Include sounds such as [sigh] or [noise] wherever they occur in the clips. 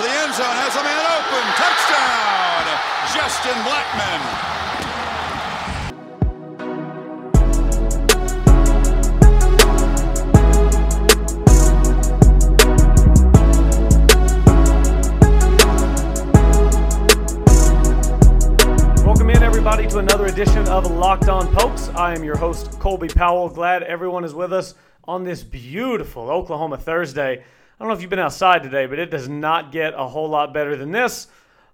the end zone, has a man open. Touchdown, Justin everybody, to another edition of Locked On Pokes. I am your host, Colby Powell. Glad everyone is with us on this beautiful Oklahoma Thursday. I don't know if you've been outside today, but it does not get a whole lot better than this.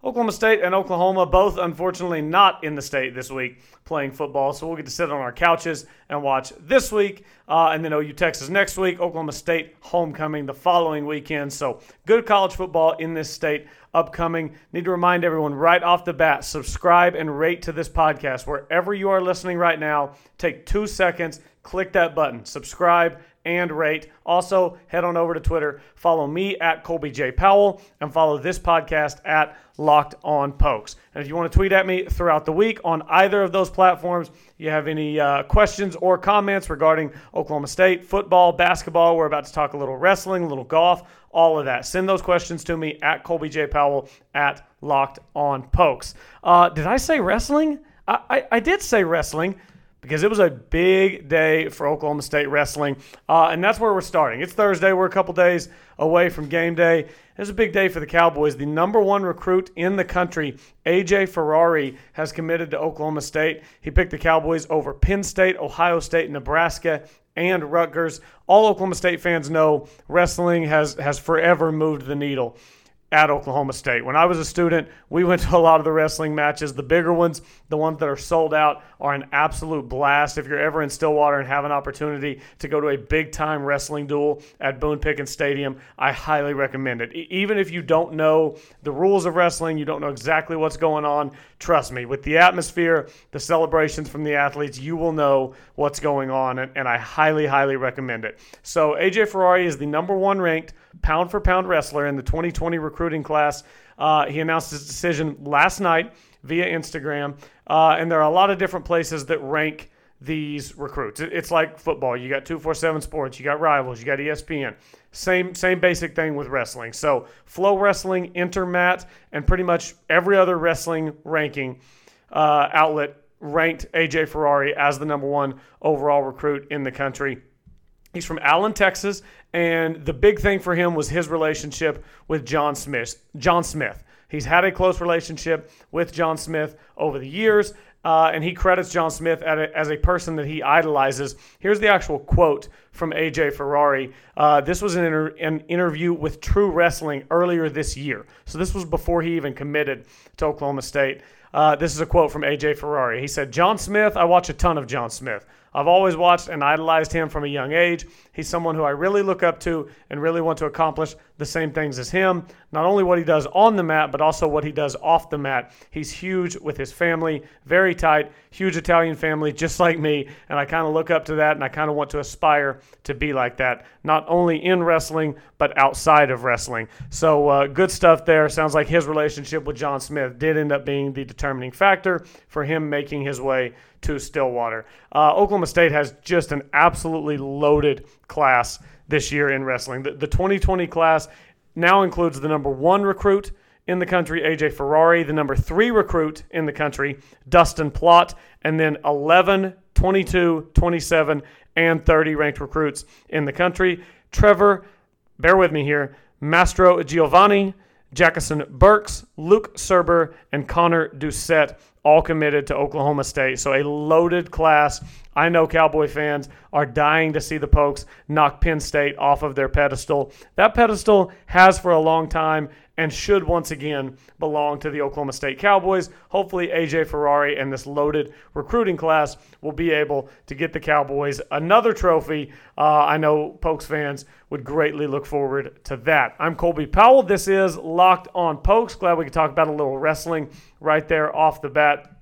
Oklahoma State and Oklahoma both, unfortunately, not in the state this week playing football. So we'll get to sit on our couches and watch this week. Uh, and then OU Texas next week, Oklahoma State homecoming the following weekend. So good college football in this state upcoming. Need to remind everyone right off the bat subscribe and rate to this podcast. Wherever you are listening right now, take two seconds, click that button, subscribe and rate. Also, head on over to Twitter, follow me at Colby J. Powell, and follow this podcast at Locked On Pokes. And if you want to tweet at me throughout the week on either of those platforms, you have any uh, questions or comments regarding Oklahoma State, football, basketball, we're about to talk a little wrestling, a little golf, all of that. Send those questions to me at Colby J. Powell at Locked On Pokes. Uh, did I say wrestling? I, I, I did say wrestling because it was a big day for Oklahoma State wrestling. Uh, and that's where we're starting. It's Thursday. We're a couple days away from game day. It's a big day for the Cowboys. The number one recruit in the country, AJ Ferrari, has committed to Oklahoma State. He picked the Cowboys over Penn State, Ohio State, Nebraska, and Rutgers. All Oklahoma State fans know wrestling has, has forever moved the needle at Oklahoma State. When I was a student, we went to a lot of the wrestling matches. The bigger ones, the ones that are sold out, are an absolute blast. If you're ever in Stillwater and have an opportunity to go to a big time wrestling duel at Boone Pickens Stadium, I highly recommend it. Even if you don't know the rules of wrestling, you don't know exactly what's going on, trust me, with the atmosphere, the celebrations from the athletes, you will know what's going on, and, and I highly, highly recommend it. So, AJ Ferrari is the number one ranked pound for pound wrestler in the 2020 recruiting class. Uh, he announced his decision last night via Instagram, uh, and there are a lot of different places that rank these recruits. It's like football. You got 247 Sports, you got Rivals, you got ESPN. Same same basic thing with wrestling. So Flow Wrestling, Intermat, and pretty much every other wrestling ranking uh, outlet ranked AJ Ferrari as the number one overall recruit in the country. He's from Allen, Texas, and the big thing for him was his relationship with John Smith. John Smith. He's had a close relationship with John Smith over the years, uh, and he credits John Smith as a person that he idolizes. Here's the actual quote from AJ Ferrari. Uh, this was an, inter- an interview with True Wrestling earlier this year. So this was before he even committed to Oklahoma State. Uh, this is a quote from AJ Ferrari. He said, John Smith, I watch a ton of John Smith. I've always watched and idolized him from a young age. He's someone who I really look up to and really want to accomplish the same things as him. Not only what he does on the mat, but also what he does off the mat. He's huge with his family, very tight, huge Italian family, [laughs] just like me. And I kind of look up to that and I kind of want to aspire to be like that, not only in wrestling, but outside of wrestling. So uh, good stuff there. Sounds like his relationship with John Smith did end up being the determining factor for him making his way to Stillwater. Uh, Oklahoma State has just an absolutely loaded class this year in wrestling. The, the 2020 class now includes the number one recruit in the country, AJ Ferrari, the number three recruit in the country, Dustin Plott, and then 11, 22, 27, and 30 ranked recruits in the country. Trevor, bear with me here, Mastrogiovanni, Jackson Burks, Luke Surber, and Connor Doucette all committed to Oklahoma State. So a loaded class. I know Cowboy fans are dying to see the Pokes knock Penn State off of their pedestal. That pedestal has for a long time and should once again belong to the Oklahoma State Cowboys. Hopefully, AJ Ferrari and this loaded recruiting class will be able to get the Cowboys another trophy. Uh, I know Pokes fans would greatly look forward to that. I'm Colby Powell. This is Locked on Pokes. Glad we could talk about a little wrestling right there off the bat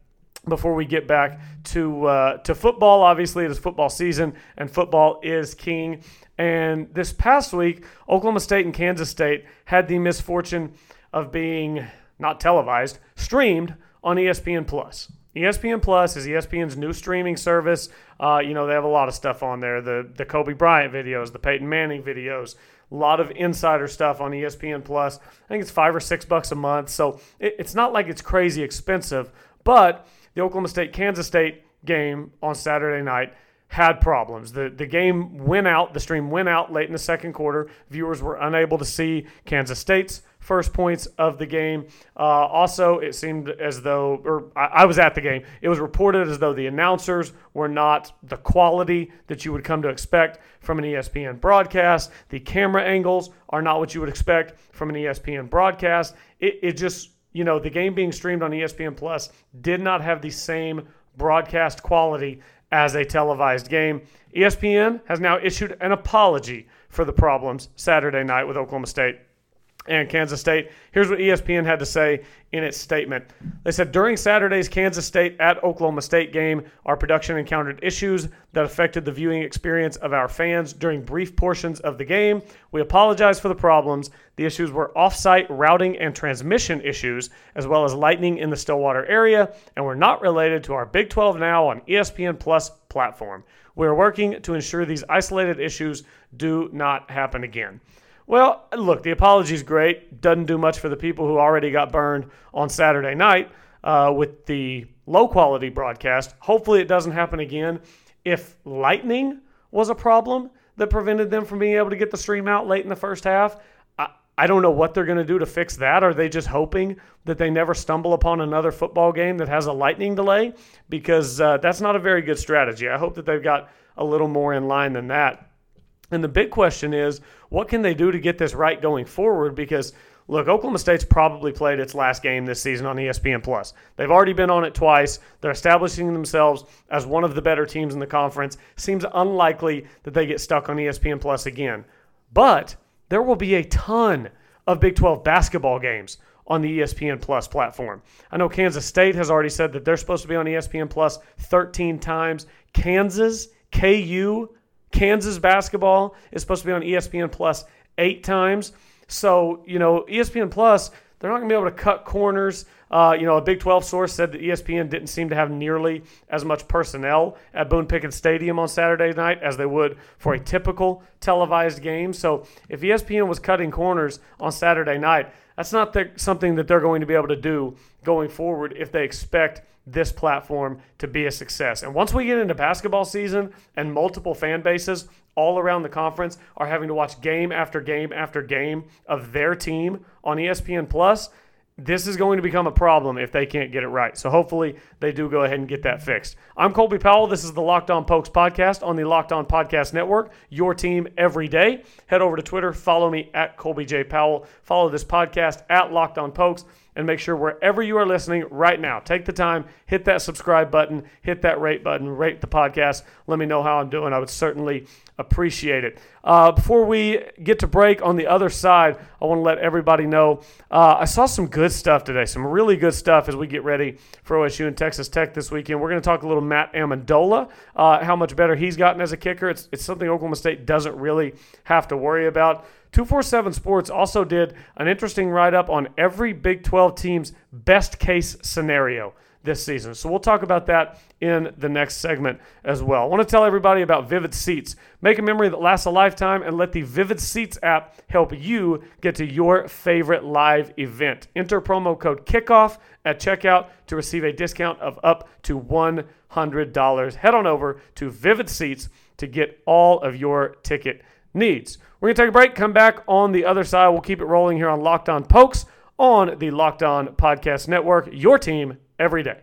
before we get back to uh, to football. Obviously, it is football season, and football is king. And this past week, Oklahoma State and Kansas State had the misfortune of being not televised, streamed on ESPN Plus. ESPN Plus is ESPN's new streaming service. Uh, you know they have a lot of stuff on there: the the Kobe Bryant videos, the Peyton Manning videos, A lot of insider stuff on ESPN Plus. I think it's five or six bucks a month. So it, it's not like it's crazy expensive. But the Oklahoma State Kansas State game on Saturday night had problems. The the game went out, the stream went out late in the second quarter. Viewers were unable to see Kansas State's first points of the game. Uh, also, it seemed as though, or I, I, was at the game, it was reported as though the announcers were not the quality that you would come to expect from an ESPN broadcast. The camera angles are not what you would expect from an ESPN broadcast. It, it just, you know, the game being streamed on ESPN Plus did not have the same broadcast quality as a televised game. ESPN has now issued an apology for the problems Saturday night with Oklahoma State and Kansas State. Here's what ESPN had to say in its statement. They said during Saturday's Kansas State at Oklahoma State game, our production encountered issues that affected the viewing experience of our fans during brief portions of the game. We apologize for the problems. The issues were offsite routing and transmission issues, as well as lightning in the Stillwater area, and were not related to our Big 12 Now on ESPN Plus platform. We are working to ensure these isolated issues do not happen again. Well, look, the apology is great. Doesn't do much for the people who already got burned on Saturday night uh, with the low quality broadcast. Hopefully, it doesn't happen again. If lightning was a problem that prevented them from being able to get the stream out late in the first half, I, don't know what they're going to do to fix that. Are they just hoping that they never stumble upon another football game that has a lightning delay? Because uh, that's not a very good strategy. I hope that they've got a little more in line than that. And the big question is, what can they do to get this right going forward? Because look, Oklahoma State's probably played its last game this season on ESPN Plus. They've already been on it twice. They're establishing themselves as one of the better teams in the conference. Seems unlikely that they get stuck on ESPN Plus again. But there will be a ton of Big 12 basketball games on the ESPN Plus platform. I know Kansas State has already said that they're supposed to be on ESPN Plus 13 times. Kansas, KU, Kansas basketball is supposed to be on ESPN Plus eight times. So, you know, ESPN Plus, they're not going to be able to cut corners. Uh, you know, a Big 12 source said that ESPN didn't seem to have nearly as much personnel at Boone Pickens Stadium on Saturday night as they would for a typical televised game. So, if ESPN was cutting corners on Saturday night, that's not the, something that they're going to be able to do going forward if they expect – this platform to be a success. And once we get into basketball season and multiple fan bases all around the conference are having to watch game after game after game of their team on ESPN Plus, this is going to become a problem if they can't get it right. So hopefully they do go ahead and get that fixed. I'm Colby Powell. This is the Locked On Pokes podcast on the Locked On Podcast Network. Your team every day. Head over to Twitter. Follow me at Colby J Powell. Follow this podcast at Locked On Pokes and make sure wherever you are listening right now, take the time, hit that subscribe button, hit that rate button, rate the podcast. Let me know how I'm doing. I would certainly appreciate it. Uh, before we get to break on the other side, I want to let everybody know uh, I saw some good stuff today, some really good stuff as we get ready for OSU and Texas Tech this weekend. We're going to talk a little Matt Amendola, uh, how much better he's gotten as a kicker. It's, it's something Oklahoma State doesn't really have to worry about. 247 Sports also did an interesting write up on every Big 12 team's best case scenario this season. So we'll talk about that in the next segment as well. I want to tell everybody about Vivid Seats. Make a memory that lasts a lifetime and let the Vivid Seats app help you get to your favorite live event. Enter promo code KICKOFF at checkout to receive a discount of up to $100. Head on over to Vivid Seats to get all of your ticket needs. We're going to take a break, come back on the other side. We'll keep it rolling here on Locked On Pokes on the Locked On Podcast Network, your team every day.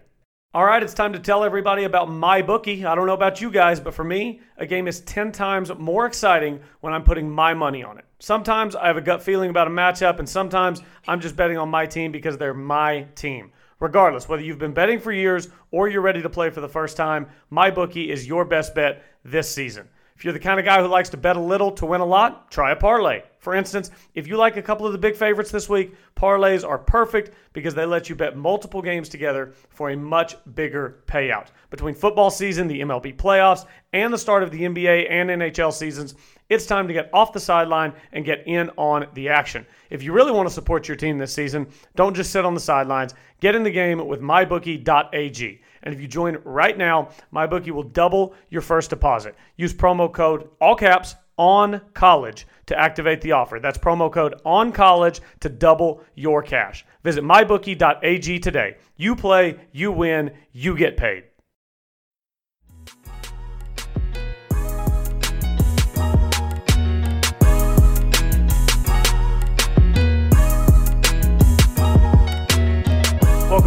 All right, it's time to tell everybody about my bookie. I don't know about you guys, but for me, a game is 10 times more exciting when I'm putting my money on it. Sometimes I have a gut feeling about a matchup, and sometimes I'm just betting on my team because they're my team. Regardless, whether you've been betting for years or you're ready to play for the first time, my bookie is your best bet this season. If you're the kind of guy who likes to bet a little to win a lot, try a parlay. For instance, if you like a couple of the big favorites this week, parlays are perfect because they let you bet multiple games together for a much bigger payout. Between football season, the MLB playoffs, and the start of the NBA and NHL seasons, it's time to get off the sideline and get in on the action. If you really want to support your team this season, don't just sit on the sidelines. Get in the game with mybookie.ag. And if you join right now, MyBookie will double your first deposit. Use promo code all caps on college to activate the offer. That's promo code on college to double your cash. Visit mybookie.ag today. You play, you win, you get paid.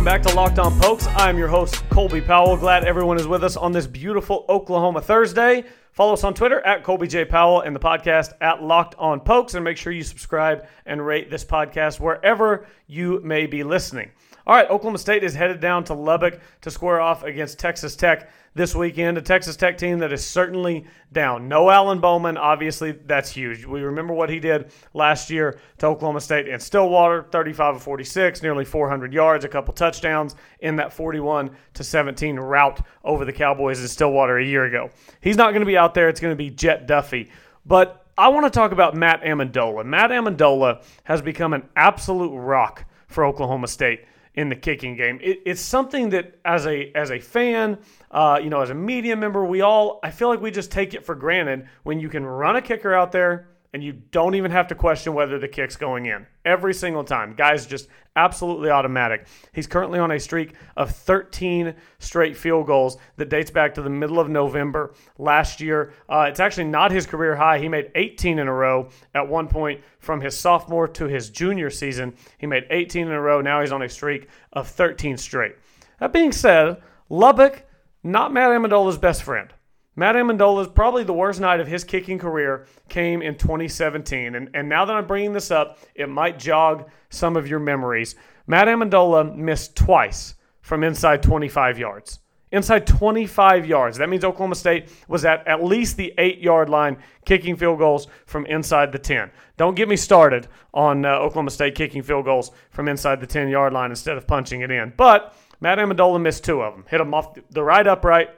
Welcome back to Locked On Pokes. I'm your host, Colby Powell. Glad everyone is with us on this beautiful Oklahoma Thursday. Follow us on Twitter at Colby J. Powell and the podcast at Locked On Pokes. And make sure you subscribe and rate this podcast wherever you may be listening. All right, Oklahoma State is headed down to Lubbock to square off against Texas Tech this weekend. A Texas Tech team that is certainly down. No Alan Bowman, obviously, that's huge. We remember what he did last year to Oklahoma State in Stillwater 35 of 46, nearly 400 yards, a couple touchdowns in that 41 to 17 route over the Cowboys in Stillwater a year ago. He's not going to be out there. It's going to be Jett Duffey. But I want to talk about Matt Amendola. Matt Amendola has become an absolute rock for Oklahoma State in the kicking game. It, it's something that as a as a fan, uh, you know, as a media member, we all I feel like we just take it for granted when you can run a kicker out there and you don't even have to question whether the kick's going in every single time. Guys, just absolutely automatic. He's currently on a streak of 13 straight field goals that dates back to the middle of November last year. Uh, it's actually not his career high. He made 18 in a row at one point from his sophomore to his junior season. He made 18 in a row. Now he's on a streak of 13 straight. That being said, Lubbock, not Matt Amendola's best friend. Matt Amendola's probably the worst night of his kicking career came in 2017. And, and now that I'm bringing this up, it might jog some of your memories. Matt Amendola missed twice from inside 25 yards. Inside 25 yards. That means Oklahoma State was at at least the eight yard line kicking field goals from inside the 10. Don't get me started on uh, Oklahoma State kicking field goals from inside the 10 yard line instead of punching it in. But Matt Amendola missed two of them. Hit them off the right upright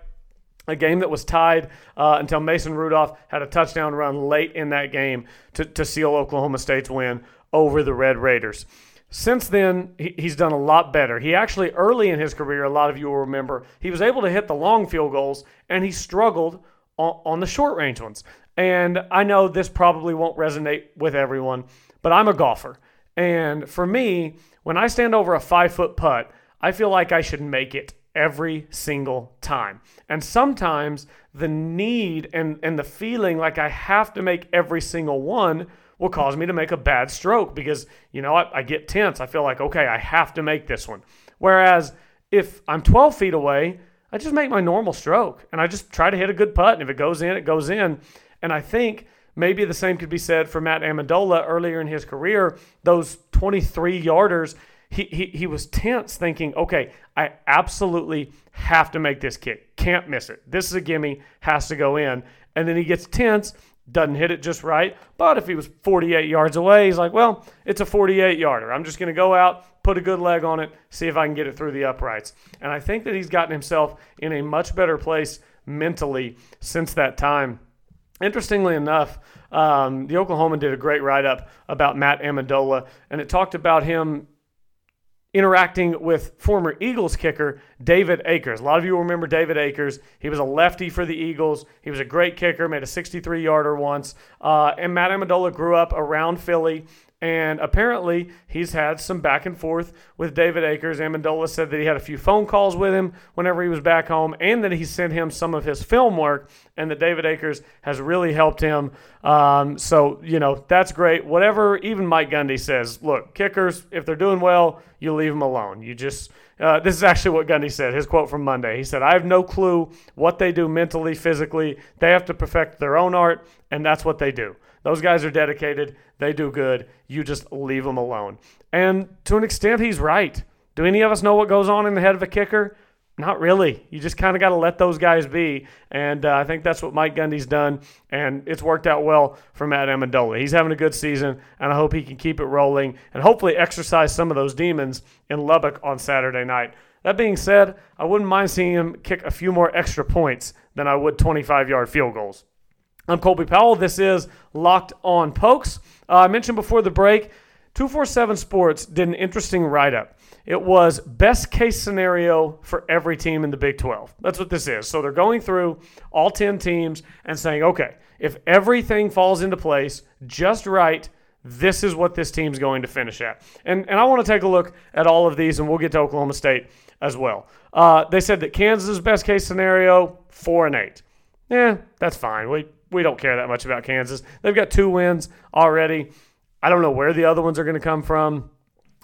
a game that was tied uh, until Mason Rudolph had a touchdown run late in that game to, to seal Oklahoma State's win over the Red Raiders. Since then, he, he's done a lot better. He actually, early in his career, a lot of you will remember, he was able to hit the long field goals and he struggled on, on the short range ones. And I know this probably won't resonate with everyone, but I'm a golfer. And for me, when I stand over a five foot putt, I feel like I should make it every single time. And sometimes the need and, and the feeling like I have to make every single one will cause me to make a bad stroke because, you know, I, I get tense. I feel like, okay, I have to make this one. Whereas if I'm 12 feet away, I just make my normal stroke and I just try to hit a good putt. And if it goes in, it goes in. And I think maybe the same could be said for Matt Amendola earlier in his career. Those 23 yarders, he, he, he was tense thinking, okay, I absolutely have to make this kick. Can't miss it. This is a gimme, has to go in. And then he gets tense, doesn't hit it just right. But if he was 48 yards away, he's like, well, it's a 48 yarder. I'm just going to go out, put a good leg on it, see if I can get it through the uprights. And I think that he's gotten himself in a much better place mentally since that time. Interestingly enough, um, the Oklahoman did a great write up about Matt Amendola, and it talked about him interacting with former Eagles kicker David Akers. A lot of you remember David Akers. He was a lefty for the Eagles. He was a great kicker, made a 63 yarder once. Uh, and Matt Amendola grew up around Philly. And apparently, he's had some back and forth with David Akers. Amendola said that he had a few phone calls with him whenever he was back home, and that he sent him some of his film work, and that David Akers has really helped him. Um, so, you know, that's great. Whatever, even Mike Gundy says, look, kickers, if they're doing well, you leave them alone. You just. Uh, this is actually what Gundy said, his quote from Monday. He said, I have no clue what they do mentally, physically. They have to perfect their own art, and that's what they do. Those guys are dedicated. They do good. You just leave them alone. And to an extent, he's right. Do any of us know what goes on in the head of a kicker? Not really. You just kind of got to let those guys be. And uh, I think that's what Mike Gundy's done. And it's worked out well for Matt Amendola. He's having a good season, and I hope he can keep it rolling and hopefully exorcise some of those demons in Lubbock on Saturday night. That being said, I wouldn't mind seeing him kick a few more extra points than I would 25 yard field goals. I'm Colby Powell. This is Locked On Pokes. Uh, I mentioned before the break, 247 Sports did an interesting write up. It was best case scenario for every team in the Big 12. That's what this is. So they're going through all 10 teams and saying, okay, if everything falls into place just right, this is what this team's going to finish at. And, and I want to take a look at all of these, and we'll get to Oklahoma State as well. Uh, they said that Kansas' best case scenario, four and eight. Yeah, that's fine. We we don't care that much about Kansas. They've got two wins already. I don't know where the other ones are going to come from.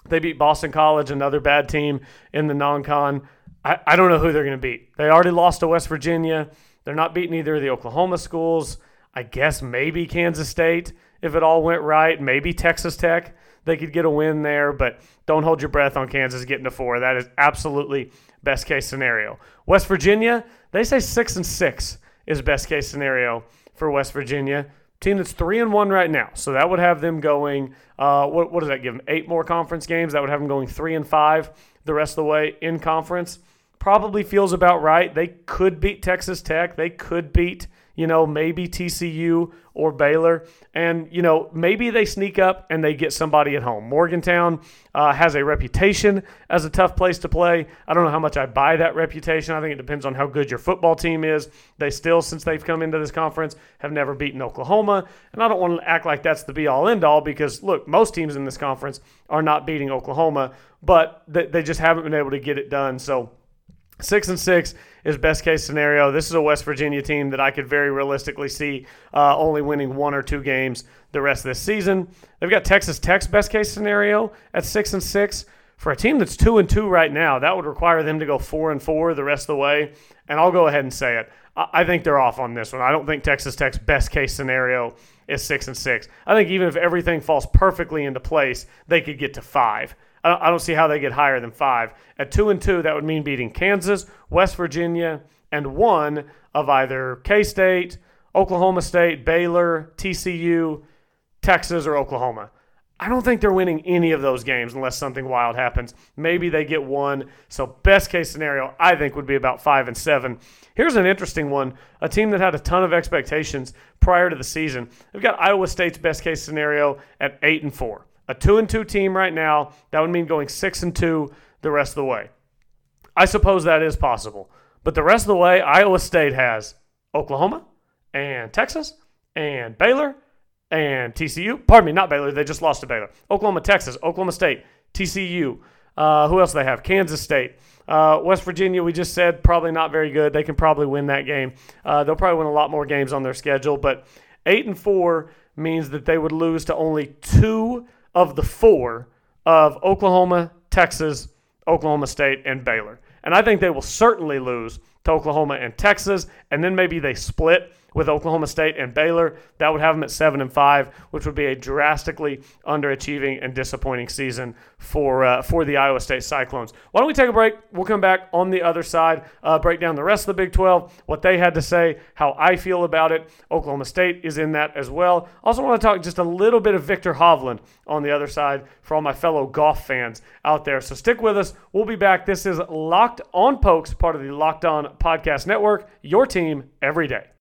They beat Boston College, another bad team in the non-con. I, I don't know who they're going to beat. They already lost to West Virginia. They're not beating either of the Oklahoma schools. I guess maybe Kansas State if it all went right. Maybe Texas Tech. They could get a win there, but don't hold your breath on Kansas getting to four. That is absolutely best case scenario. West Virginia, they say six and six is best case scenario for West Virginia. Team that's three and one right now, so that would have them going. Uh, what, what does that give them? Eight more conference games. That would have them going three and five the rest of the way in conference. Probably feels about right. They could beat Texas Tech. They could beat you know, maybe TCU or Baylor. And, you know, maybe they sneak up and they get somebody at home. Morgantown uh, has a reputation as a tough place to play. I don't know how much I buy that reputation. I think it depends on how good your football team is. They still, since they've come into this conference, have never beaten Oklahoma. And I don't want to act like that's the be all end all because, look, most teams in this conference are not beating Oklahoma, but they just haven't been able to get it done. So, Six and six is best case scenario. This is a West Virginia team that I could very realistically see uh, only winning one or two games the rest of this season. They've got Texas Tech's best case scenario at six and six. For a team that's two and two right now, that would require them to go four and four the rest of the way. And I'll go ahead and say it. I think they're off on this one. I don't think Texas Tech's best case scenario is six and six. I think even if everything falls perfectly into place, they could get to five. I don't see how they get higher than five. At two and two, that would mean beating Kansas, West Virginia, and one of either K State, Oklahoma State, Baylor, TCU, Texas, or Oklahoma. I don't think they're winning any of those games unless something wild happens. Maybe they get one. So best case scenario, I think, would be about five and seven. Here's an interesting one: a team that had a ton of expectations prior to the season. They've got Iowa State's best case scenario at eight and four a two and two team right now. That would mean going six and two the rest of the way. I suppose that is possible. But the rest of the way, Iowa State has Oklahoma and Texas and Baylor and TCU. Pardon me, not Baylor. They just lost to Baylor. Oklahoma, Texas, Oklahoma State, TCU. Uh, who else do they have? Kansas State. Uh, West Virginia, we just said, probably not very good. They can probably win that game. Uh, they'll probably win a lot more games on their schedule. But eight and four means that they would lose to only two of the four of Oklahoma, Texas, Oklahoma State, and Baylor. And I think they will certainly lose to Oklahoma and Texas, and then maybe they split with Oklahoma State and Baylor. That would have them at seven and five, which would be a drastically underachieving and disappointing season for uh, for the Iowa State Cyclones. Why don't we take a break? We'll come back on the other side, uh, break down the rest of the Big 12, what they had to say, how I feel about it. Oklahoma State is in that as well. Also, want to talk just a little bit of Viktor Hovland on the other side for all my fellow golf fans out there. So stick with us. We'll be back. This is Locked On Pokes, part of the Locked On Podcast Network. Your team every day.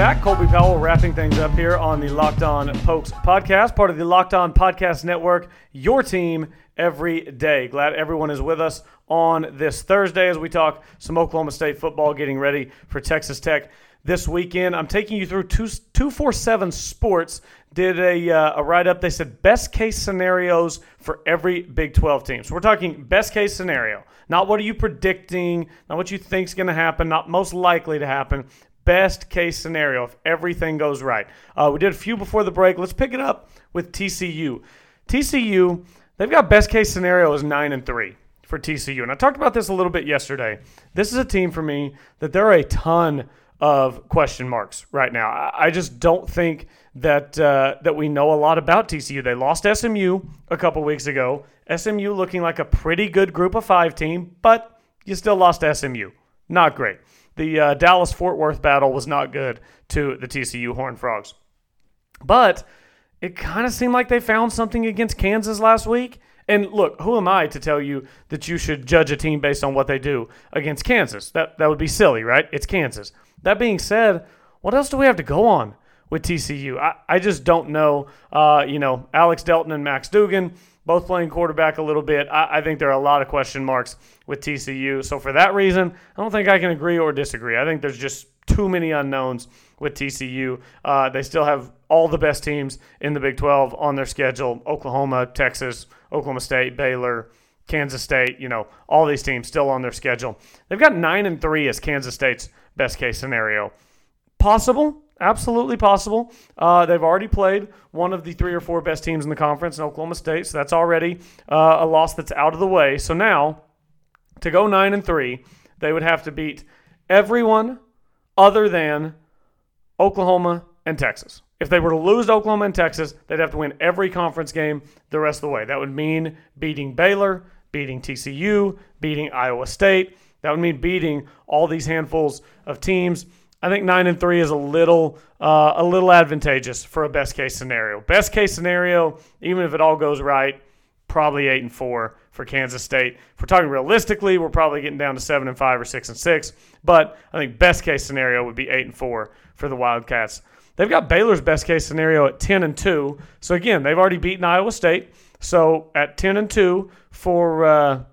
Back. Colby Powell wrapping things up here on the Locked On Pokes podcast, part of the Locked On Podcast Network, your team every day. Glad everyone is with us on this Thursday as we talk some Oklahoma State football, getting ready for Texas Tech this weekend. I'm taking you through two, 247 Sports did a, uh, a write up. They said best case scenarios for every Big 12 team. So we're talking best case scenario, not what are you predicting, not what you think is going to happen, not most likely to happen best case scenario if everything goes right. Uh, we did a few before the break. Let's pick it up with TCU. TCU, they've got best case scenario is nine and three for TCU, and I talked about this a little bit yesterday. This is a team for me that there are a ton of question marks right now. I just don't think that uh, that we know a lot about TCU. They lost SMU a couple weeks ago. SMU looking like a pretty good group of five team, but you still lost SMU. Not great the uh, Dallas Fort Worth battle was not good to the TCU Horned Frogs. But it kind of seemed like they found something against Kansas last week. And look, who am I to tell you that you should judge a team based on what they do against Kansas? That that would be silly, right? It's Kansas. That being said, what else do we have to go on with TCU? I, I just don't know. Uh, you know, Alex Delton and Max Duggan both playing quarterback a little bit. I, I, think there are a lot of question marks with TCU. So for that reason, I don't think I can agree or disagree. I think there's just too many unknowns with TCU. Uh, they still have all the best teams in the Big 12 on their schedule Oklahoma, Texas, Oklahoma State, Baylor. Kansas State, you know, all these teams still on their schedule. They've got 9 and 3 as Kansas State's best case scenario. Possible, absolutely possible. Uh, they've already played one of the three or four best teams in the conference in Oklahoma State, so that's already uh, a loss that's out of the way. So now, to go 9 and 3, they would have to beat everyone other than Oklahoma and Texas. If they were to lose to Oklahoma and Texas, they'd have to win every conference game the rest of the way. That would mean beating Baylor, beating TCU, beating Iowa State. That would mean beating all these handfuls of teams. I think nine and three is a little uh, a little advantageous for a best case scenario. Best case scenario, even if it all goes right, probably eight and four for Kansas State. If we're talking realistically, we're probably getting down to seven and five or six and six. But I think best case scenario would be eight and four for the Wildcats. They've got Baylor's best case scenario at ten and two. So again, they've already beaten Iowa State. So at ten and two for uh,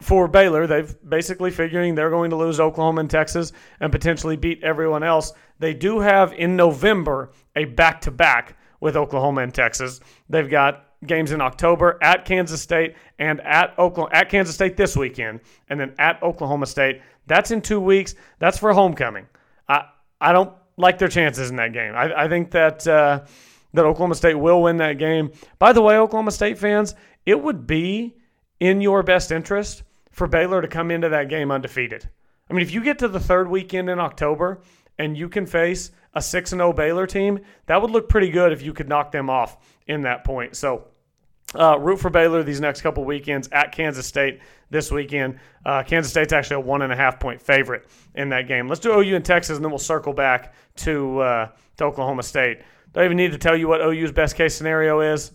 for Baylor, they've basically figuring they're going to lose Oklahoma and Texas and potentially beat everyone else. They do have in November a back to back with Oklahoma and Texas. They've got games in October at Kansas State and at Oklahoma at Kansas State this weekend, and then at Oklahoma State. That's in two weeks. That's for homecoming. I I don't like their chances in that game. I, I think that uh, that Oklahoma State will win that game. By the way, Oklahoma State fans, it would be in your best interest for Baylor to come into that game undefeated. I mean, if you get to the third weekend in October and you can face a 6 0 Baylor team, that would look pretty good if you could knock them off in that point. So, uh, root for Baylor these next couple weekends at Kansas State this weekend. Uh, Kansas State's actually a one and a half point favorite in that game. Let's do OU and Texas, and then we'll circle back to, uh, to Oklahoma State. Don't even need to tell you what OU's best case scenario is.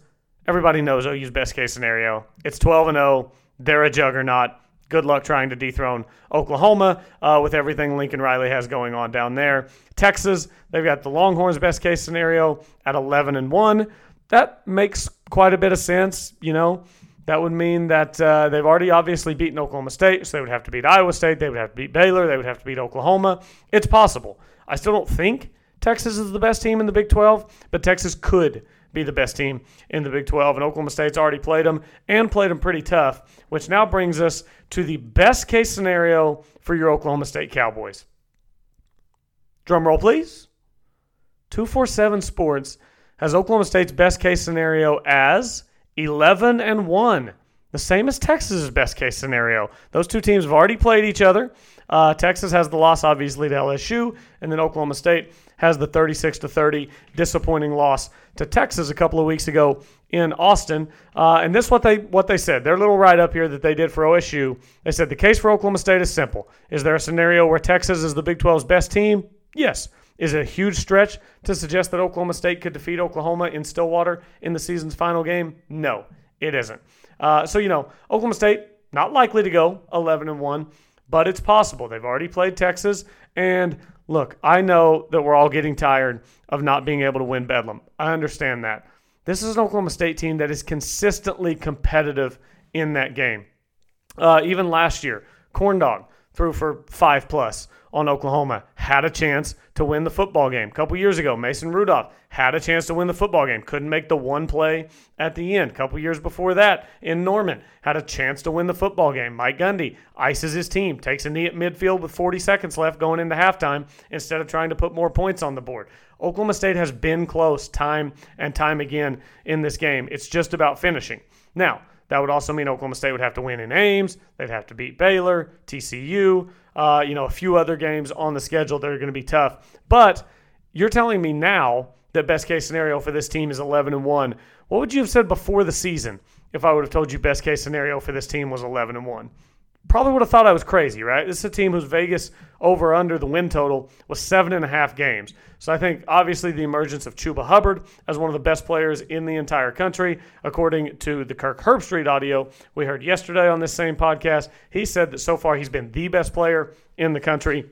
Everybody knows OU's best case scenario. It's 12 and 0. They're a juggernaut good luck trying to dethrone Oklahoma uh, with everything Lincoln Riley has going on down there. Texas, they've got the Longhorns' best case scenario at 11 and one. That makes quite a bit of sense. You know, that would mean that uh, they've already obviously beaten Oklahoma State, so they would have to beat Iowa State, they would have to beat Baylor, they would have to beat Oklahoma. It's possible. I still don't think Texas is the best team in the Big 12, but Texas could be the best team in the Big 12. And Oklahoma State's already played them and played them pretty tough, which now brings us to the best case scenario for your Oklahoma State Cowboys. Drum roll, please. 247 Sports has Oklahoma State's best case scenario as 11 and 1. The same as Texas's best case scenario. Those two teams have already played each other. Uh, Texas has the loss, obviously, to LSU, and then Oklahoma State has the 36 to 30 disappointing loss to Texas a couple of weeks ago in Austin. Uh, and this what they what they said. Their little write up here that they did for OSU. They said the case for Oklahoma State is simple. Is there a scenario where Texas is the Big 12's best team? Yes. Is it a huge stretch to suggest that Oklahoma State could defeat Oklahoma in Stillwater in the season's final game? No, it isn't. Uh, so you know, Oklahoma State not likely to go 11 and one but it's possible. They've already played Texas. And look, I know that we're all getting tired of not being able to win Bedlam. I understand that. This is an Oklahoma State team that is consistently competitive in that game. Uh, even last year, Corn Dog threw for five plus on Oklahoma, had a chance to win the football game. A couple years ago, Mason Rudolph had a chance to win the football game, couldn't make the one play at the end. A couple years before that, in Norman, had a chance to win the football game. Mike Gundy ices his team, takes a knee at midfield with 40 seconds left going into halftime instead of trying to put more points on the board. Oklahoma State has been close time and time again in this game. It's just about finishing. Now, that would also mean Oklahoma State would have to win in Ames. They'd have to beat Baylor, TCU, uh, you know, a few other games on the schedule that are going to be tough. But you're telling me now that best case scenario for this team is 11 and 1. What would you have said before the season if I would have told you best case scenario for this team was 11 and 1? Probably would have thought I was crazy, right? This is a team whose Vegas over under the win total was seven and a half games. So I think obviously the emergence of Chuba Hubbard as one of the best players in the entire country, according to the Kirk Herbstreit audio we heard yesterday on this same podcast, he said that so far he's been the best player in the country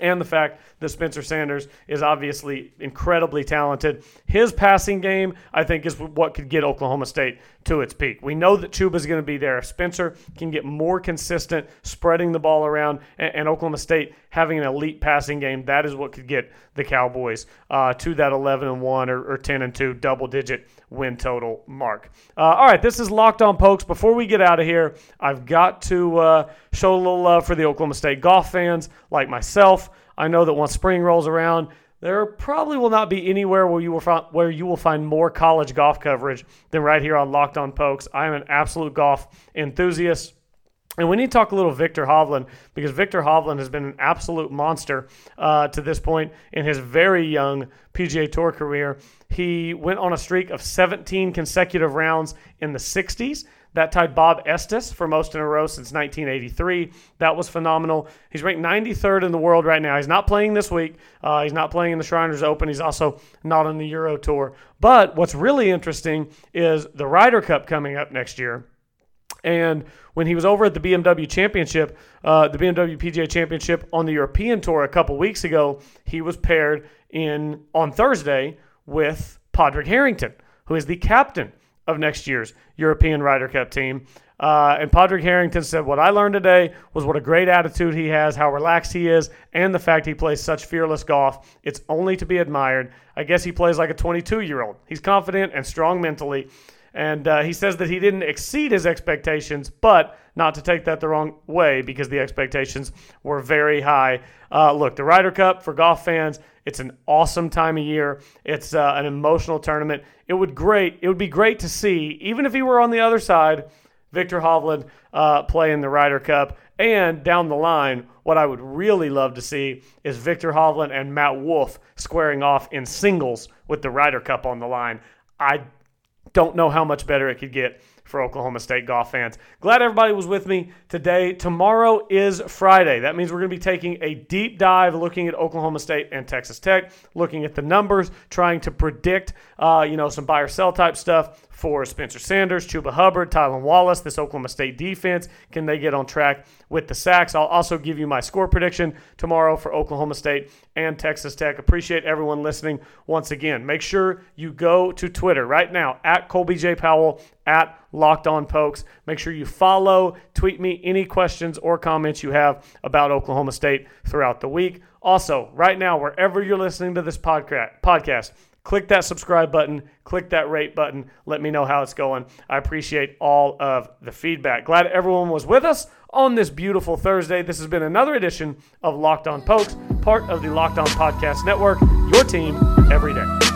and the fact that Spencer Sanders is obviously incredibly talented. His passing game, I think, is what could get Oklahoma State to its peak. We know that Chuba is going to be there. Spencer can get more consistent, spreading the ball around, and, and, Oklahoma State having an elite passing game, that is what could get the Cowboys uh, to that 11 and 1 or, or 10 and 2 double digit win total mark. Uh, all right, this is Locked On Pokes. Before we get out of here, I've got to uh, show a little love for the Oklahoma State golf fans like myself. I know that once spring rolls around, there probably will not be anywhere where you will find where you will find more college golf coverage than right here on Locked On Pokes. I am an absolute golf enthusiast. And we need to talk a little Viktor Hovland because Viktor Hovland has been an absolute monster uh, to this point in his very young PGA Tour career. He went on a streak of 17 consecutive rounds in the 60s. That tied Bob Estes for most in a row since 1983. That was phenomenal. He's ranked 93rd in the world right now. He's not playing this week. Uh, he's not playing in the Shriners Open. He's also not on the Euro Tour. But what's really interesting is the Ryder Cup coming up next year. And when he was over at the BMW Championship, uh, the BMW PGA Championship on the European Tour a couple weeks ago, he was paired in on Thursday with Padraig Harrington, who is the captain of next year's European Ryder Cup team. Uh, and Padraig Harrington said, What I learned today was what a great attitude he has, how relaxed he is, and the fact he plays such fearless golf. It's only to be admired. I guess he plays like a 22 year old. He's confident and strong mentally. And uh, he says that he didn't exceed his expectations, but not to take that the wrong way because the expectations were very high. Uh, look, the Ryder Cup for golf fans, it's an awesome time of year. It's uh, an emotional tournament. It would great. It would be great to see, even if he were on the other side, Viktor Hovland uh, play in the Ryder Cup. And down the line, what I would really love to see is Viktor Hovland and Matt Wolff squaring off in singles with the Ryder Cup on the line. I don't know how much better it could get for Oklahoma State golf fans. Glad everybody was with me today. Tomorrow is Friday. That means we're going to be taking a deep dive looking at Oklahoma State and Texas Tech, looking at the numbers, trying to predict, uh, you know, some buy or sell type stuff for Spencer Sanders, Chuba Hubbard, Tylan Wallace, this Oklahoma State defense. Can they get on track with the sacks? I'll also give you my score prediction tomorrow for Oklahoma State and Texas Tech. Appreciate everyone listening once again. Make sure you go to Twitter right now at Colby J. Powell, at Locked On Pokes. Make sure you follow, tweet me any questions or comments you have about Oklahoma State throughout the week. Also, right now, wherever you're listening to this podcast, click that subscribe button, click that rate button. Let me know how it's going. I appreciate all of the feedback. Glad everyone was with us on this beautiful Thursday. This has been another edition of Locked On Pokes, part of the Locked On Podcast Network, your team every day.